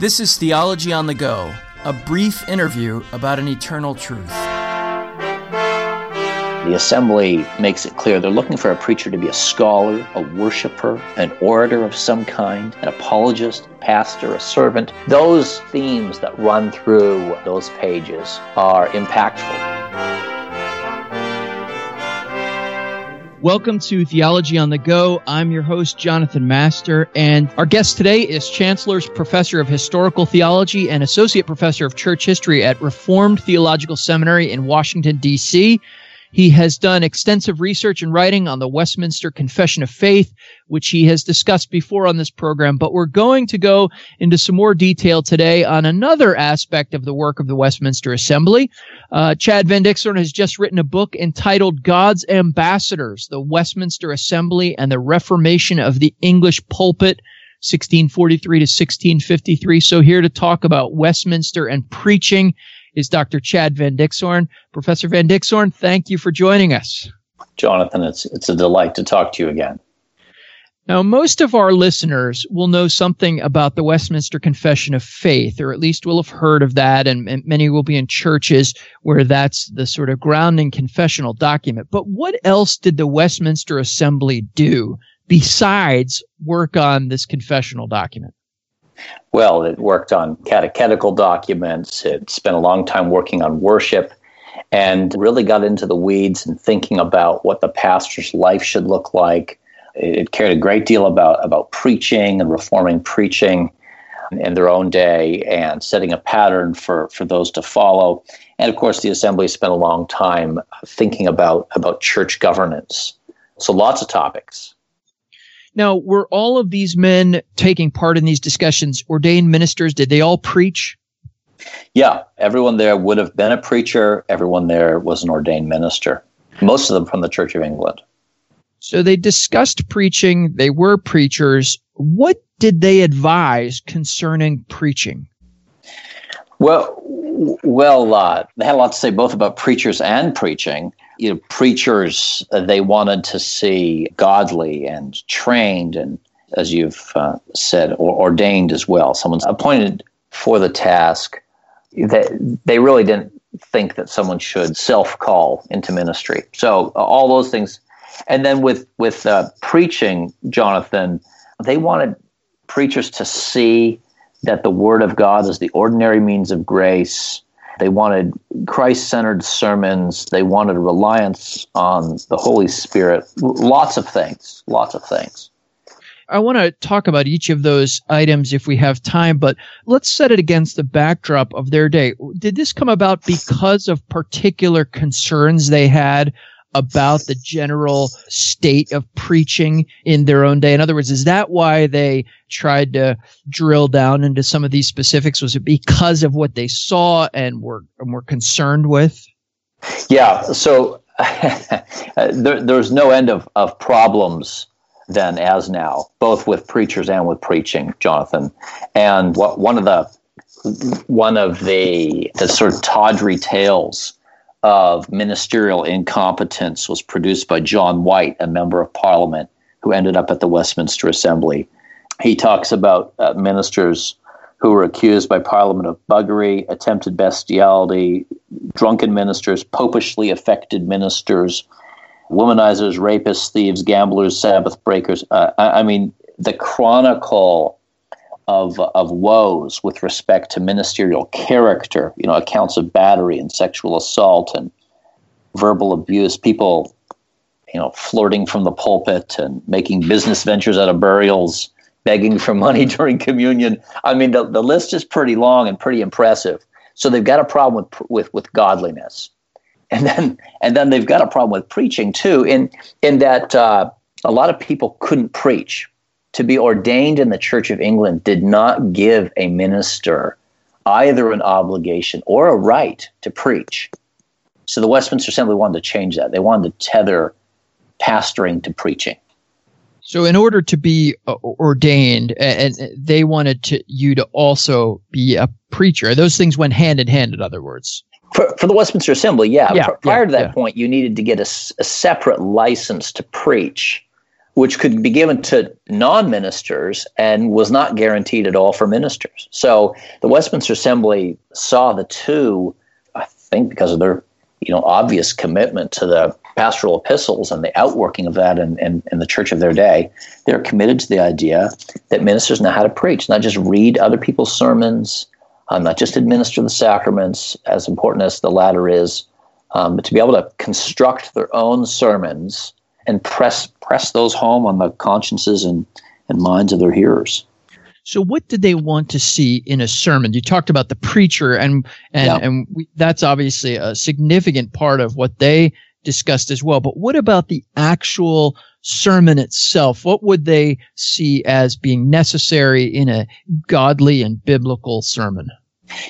This is Theology on the Go, a brief interview about an eternal truth. The assembly makes it clear they're looking for a preacher to be a scholar, a worshiper, an orator of some kind, an apologist, pastor, a servant. Those themes that run through those pages are impactful. Welcome to Theology on the Go. I'm your host, Jonathan Master, and our guest today is Chancellor's Professor of Historical Theology and Associate Professor of Church History at Reformed Theological Seminary in Washington, D.C. He has done extensive research and writing on the Westminster Confession of Faith, which he has discussed before on this program, but we're going to go into some more detail today on another aspect of the work of the Westminster Assembly. Uh, Chad Van Dixhoorn has just written a book entitled God's Ambassadors, the Westminster Assembly and the Reformation of the English Pulpit. 1643 to 1653. So here to talk about Westminster and preaching is Dr. Chad Van Dixhoorn. Professor Van Dixhoorn, thank you for joining us. Jonathan, it's, it's a delight to talk to you again. Now, most of our listeners will know something about the Westminster Confession of Faith, or at least will have heard of that, and, and, many will be in churches where that's the sort of grounding confessional document. But what else did the Westminster Assembly do besides work on this confessional document? Well, it worked on catechetical documents. It spent a long time working on worship and really got into the weeds and thinking about what the pastor's life should look like. It cared a great deal about, about preaching and reforming preaching in their own day and setting a pattern for, for those to follow. And of course, the assembly spent a long time thinking about, about church governance. So lots of topics. Now, were all of these men taking part in these discussions ordained ministers? Did they all preach? Yeah, everyone there would have been a preacher. Everyone there was an ordained minister, most of them from the Church of England. So they discussed preaching, they were preachers. What did they advise concerning preaching? Well, well, uh, they had a lot to say both about preachers and preaching you know, preachers uh, they wanted to see godly and trained and as you've uh, said or ordained as well. Someone's appointed for the task. They, they really didn't think that someone should self-call into ministry. So uh, all those things. And then with with uh, preaching jonathan they wanted preachers to see that the word of god is the ordinary means of grace they wanted Christ centered sermons. They wanted reliance on the Holy Spirit. Lots of things. Lots of things. I want to talk about each of those items if we have time, but let's set it against the backdrop of their day. Did this come about because of particular concerns they had about the general state of preaching in their own day? In other words, is that why they tried to drill down into some of these specifics? Was it because of what they saw and were, and were concerned with? Yeah. So there, there's no end of, of problems then as now, both with preachers and with preaching, Jonathan. And what one of the one of the, the sort of tawdry tales of ministerial incompetence was produced by John White, a member of parliament who ended up at the Westminster Assembly. He talks about uh, ministers who were accused by Parliament of buggery, attempted bestiality, drunken ministers, popishly affected ministers, womanizers, rapists, thieves, gamblers, Sabbath breakers. Uh, I, I mean, the chronicle of of woes with respect to ministerial character, you know, accounts of battery and sexual assault and verbal abuse, people, you know, flirting from the pulpit and making business ventures out of burials, begging for money during communion. I mean, the, the list is pretty long and pretty impressive. So they've got a problem with with with godliness, and then and then they've got a problem with preaching too. In in that uh, a lot of people couldn't preach to be ordained in the Church of England did not give a minister either an obligation or a right to preach. So the Westminster Assembly wanted to change that. They wanted to tether pastoring to preaching. So, in order to be uh, ordained, and they wanted to, you to also be a preacher. Those things went hand in hand. In other words, for, for the Westminster Assembly, yeah. yeah prior yeah, to that yeah. point, you needed to get a, a separate license to preach which could be given to non ministers and was not guaranteed at all for ministers. So the Westminster Assembly saw the two, I think, because of their you know obvious commitment to the pastoral epistles and the outworking of that in, in, in, the church of their day, they're committed to the idea that ministers know how to preach, not just read other people's sermons, um, not just administer the sacraments, as important as the latter is, um, but to be able to construct their own sermons and press press those home on the consciences and, and minds of their hearers. So, what did they want to see in a sermon? You talked about the preacher, and and yeah. and we, that's obviously a significant part of what they discussed as well. But what about the actual sermon itself? What would they see as being necessary in a godly and biblical sermon?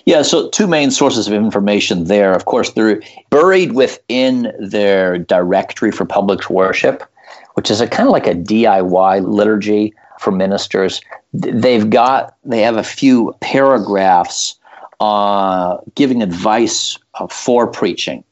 Yeah, so two main sources of information there. Of course, they're buried within their directory for public worship, which is a kind of like a DIY liturgy for ministers. They've got they have a few paragraphs uh, giving advice uh, for preaching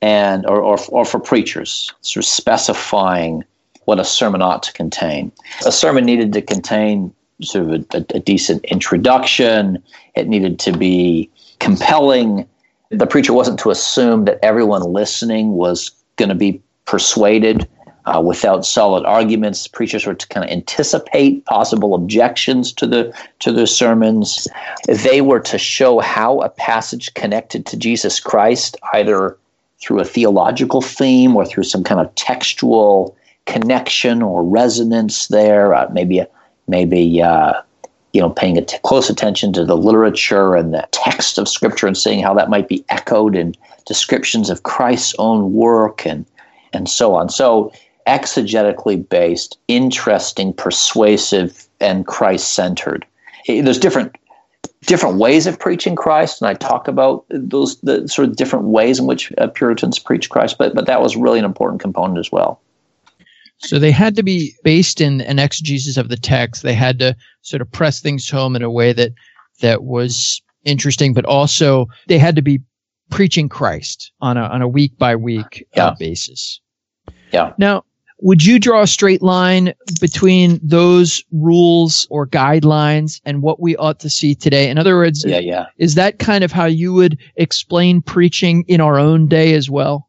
and or, or, or for preachers, sort of specifying what a sermon ought to contain. A sermon needed to contain sort of a, a, decent introduction. It needed to be compelling. The preacher wasn't to assume that everyone listening was going to be persuaded uh, without solid arguments. Preachers were to kind of anticipate possible objections to the to the sermons. They were to show how a passage connected to Jesus Christ, either through a theological theme or through some kind of textual connection or resonance there. Uh, maybe a maybe uh, you know paying close attention to the literature and the text of Scripture and seeing how that might be echoed in descriptions of Christ's own work and and so on. So exegetically based, interesting, persuasive, and Christ centered. There's different different ways of preaching Christ, and I talk about those the sort of different ways in which uh, Puritans preach Christ. But but that was really an important component as well. So they had to be based in an exegesis of the text. They had to sort of press things home in a way that that was interesting, but also they had to be preaching Christ on a on a week by week uh, yeah. basis. Yeah. Now, would you draw a straight line between those rules or guidelines and what we ought to see today? In other words, yeah, yeah. is that kind of how you would explain preaching in our own day as well?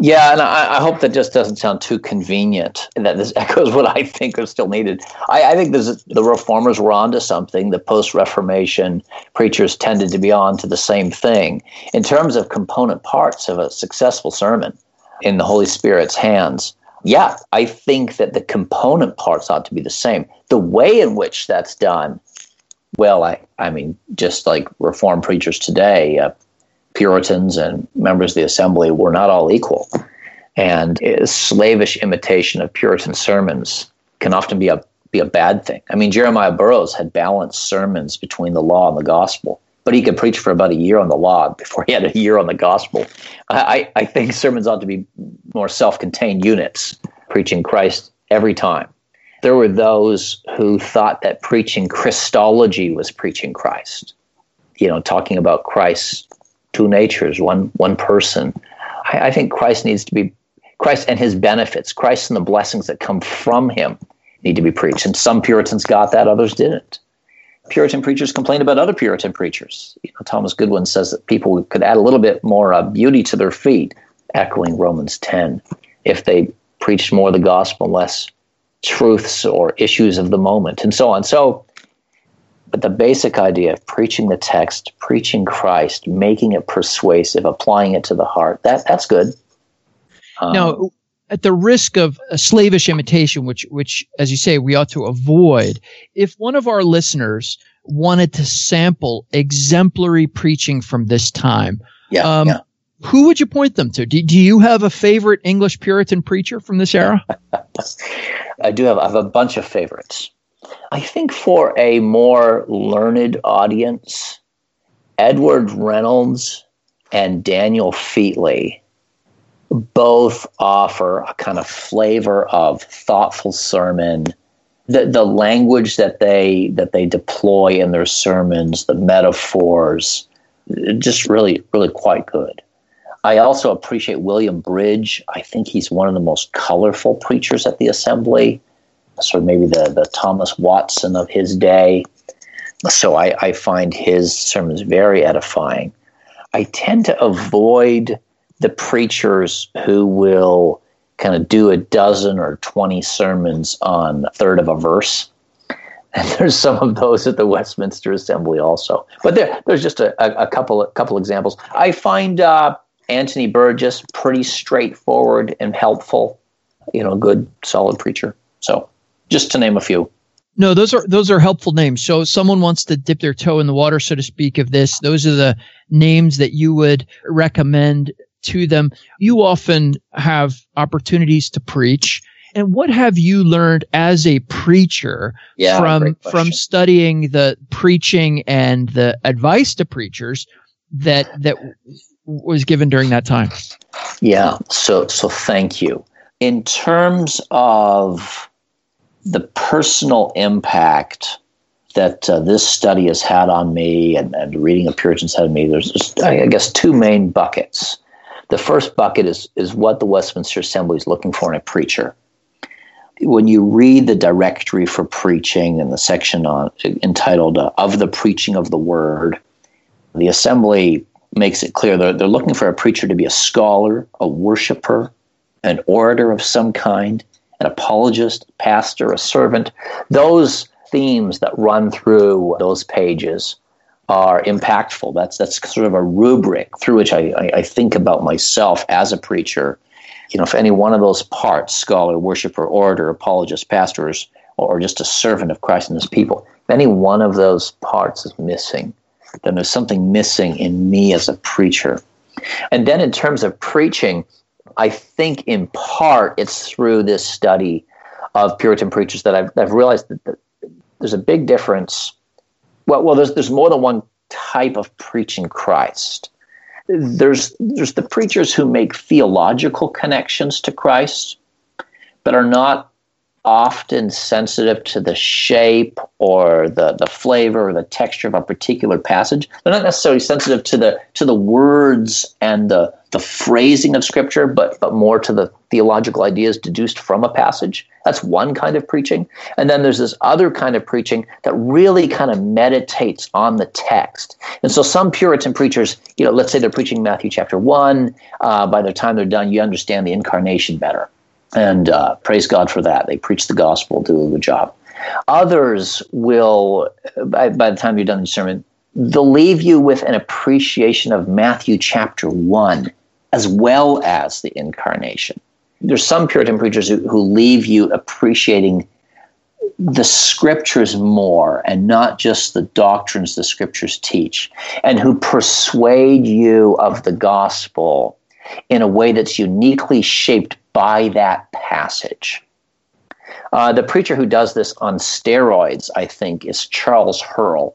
Yeah, and I, I, hope that just doesn't sound too convenient, that this echoes what I think is still needed. I, I think the reformers were onto something. The post-Reformation preachers tended to be on to the same thing in terms of component parts of a successful sermon in the Holy Spirit's hands. Yeah, I think that the component parts ought to be the same. The way in which that's done, well, I, I mean, just like Reformed preachers today, uh, Puritans and members of the assembly were not all equal. And slavish imitation of Puritan sermons can often be a be a bad thing. I mean, Jeremiah Burroughs had balanced sermons between the law and the gospel, but he could preach for about a year on the law before he had a year on the gospel. I, I think sermons ought to be more self-contained units, preaching Christ every time. There were those who thought that preaching Christology was preaching Christ. You know, talking about Christ two natures, one one person. I, I think Christ needs to be Christ and his benefits, Christ and the blessings that come from him need to be preached. And some Puritans got that, others didn't. Puritan preachers complained about other Puritan preachers. You know, Thomas Goodwin says that people could add a little bit more uh, beauty to their feet, echoing Romans 10, if they preached more the gospel, less truths or issues of the moment, and so on. So but the basic idea of preaching the text, preaching Christ, making it persuasive, applying it to the heart, that that's good. Um, now, at the risk of a slavish imitation, which which as you say we ought to avoid, if one of our listeners wanted to sample exemplary preaching from this time, yeah, um, yeah. who would you point them to? Do, do you have a favorite English Puritan preacher from this era? I do have. I have a bunch of favorites. I think for a more learned audience, Edward Reynolds and Daniel Featley both offer a kind of flavor of thoughtful sermon. The, the language that they that they deploy in their sermons, the metaphors, just really really quite good. I also appreciate William Bridge. I think he's one of the most colorful preachers at the assembly, sort of maybe the, the Thomas Watson of his day. So I, I find his sermons very edifying. I tend to avoid the preachers who will kind of do a dozen or 20 sermons on a third of a verse. And there's some of those at the Westminster Assembly also. But there, there's just a, a, couple, a couple examples. I find uh, Anthony Burgess pretty straightforward and helpful. You know, a good, solid preacher. So, just to name a few. No, those are those are helpful names. So, someone wants to dip their toe in the water, so to speak, of this. Those are the names that you would recommend to them. You often have opportunities to preach. And what have you learned as a preacher yeah, from from studying the preaching and the advice to preachers that that was given during that time? Yeah, so so thank you. In terms of the personal impact that uh, this study has had on me and, and reading of Puritans had on me, there's just, I guess two main buckets. The first bucket is is what the Westminster Assembly is looking for in a preacher. When you read the directory for preaching and the section on entitled uh, "Of the Preaching of the Word," the Assembly makes it clear they're, they're looking for a preacher to be a scholar, a worshiper, an orator of some kind, an apologist, a pastor, a servant. Those themes that run through those pages are impactful. That's that's sort of a rubric through which I, I, I, think about myself as a preacher. You know, if any one of those parts, scholar, worshiper, orator, apologist, pastors, or just a servant of Christ and his people, if any one of those parts is missing, then there's something missing in me as a preacher. And then in terms of preaching, I think in part it's through this study of Puritan preachers that I've, I've realized that there's a big difference well, well, there's there's more than one type of preaching Christ. There's there's the preachers who make theological connections to Christ, but are not often sensitive to the shape or the, the flavor or the texture of a particular passage. They're not necessarily sensitive to the to the words and the the phrasing of scripture, but but more to the theological ideas deduced from a passage. That's one kind of preaching. And then there's this other kind of preaching that really kind of meditates on the text. And so some Puritan preachers, you know, let's say they're preaching Matthew chapter one. Uh, by the time they're done, you understand the incarnation better. And uh, praise God for that. They preach the gospel, do a good job. Others will, by, by the time you're done the sermon, they'll leave you with an appreciation of Matthew chapter 1 as well as the incarnation. There's some Puritan preachers who, who leave you appreciating the scriptures more and not just the doctrines the scriptures teach, and who persuade you of the gospel in a way that's uniquely shaped by that passage. Uh, the preacher who does this on steroids, I think, is Charles Herle.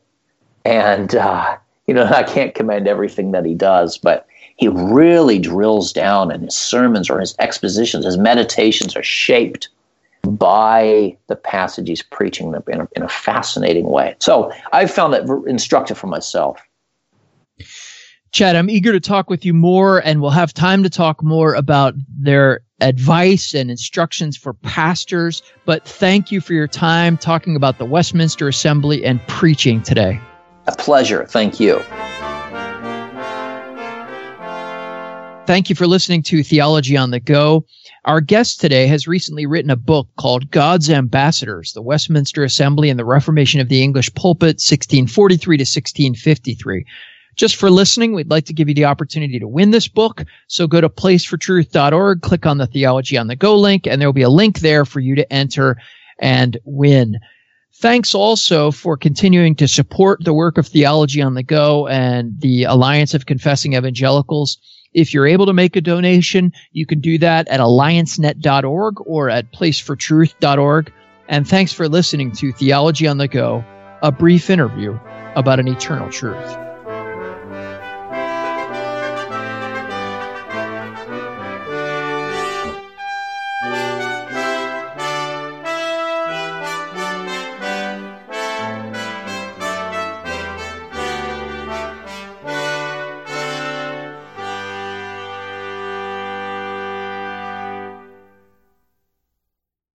And, uh, you know, I can't commend everything that he does, but he really drills down, and his sermons or his expositions, his meditations are shaped by the passage he's preaching in a, in a fascinating way. So I've found that instructive for myself. Chad, I'm eager to talk with you more, and we'll have time to talk more about their advice and instructions for pastors. But thank you for your time talking about the Westminster Assembly and preaching today. A pleasure. Thank you. Thank you for listening to Theology on the Go. Our guest today has recently written a book called God's Ambassadors, the Westminster Assembly and the Reformation of the English Pulpit, 1643 to 1653. Just for listening, we'd like to give you the opportunity to win this book. So go to placefortruth.org, click on the Theology on the Go link, and there will be a link there for you to enter and win. Thanks also for continuing to support the work of Theology on the Go and the Alliance of Confessing Evangelicals. If you're able to make a donation, you can do that at alliancenet.org or at placefortruth.org. And thanks for listening to Theology on the Go, a brief interview about an eternal truth.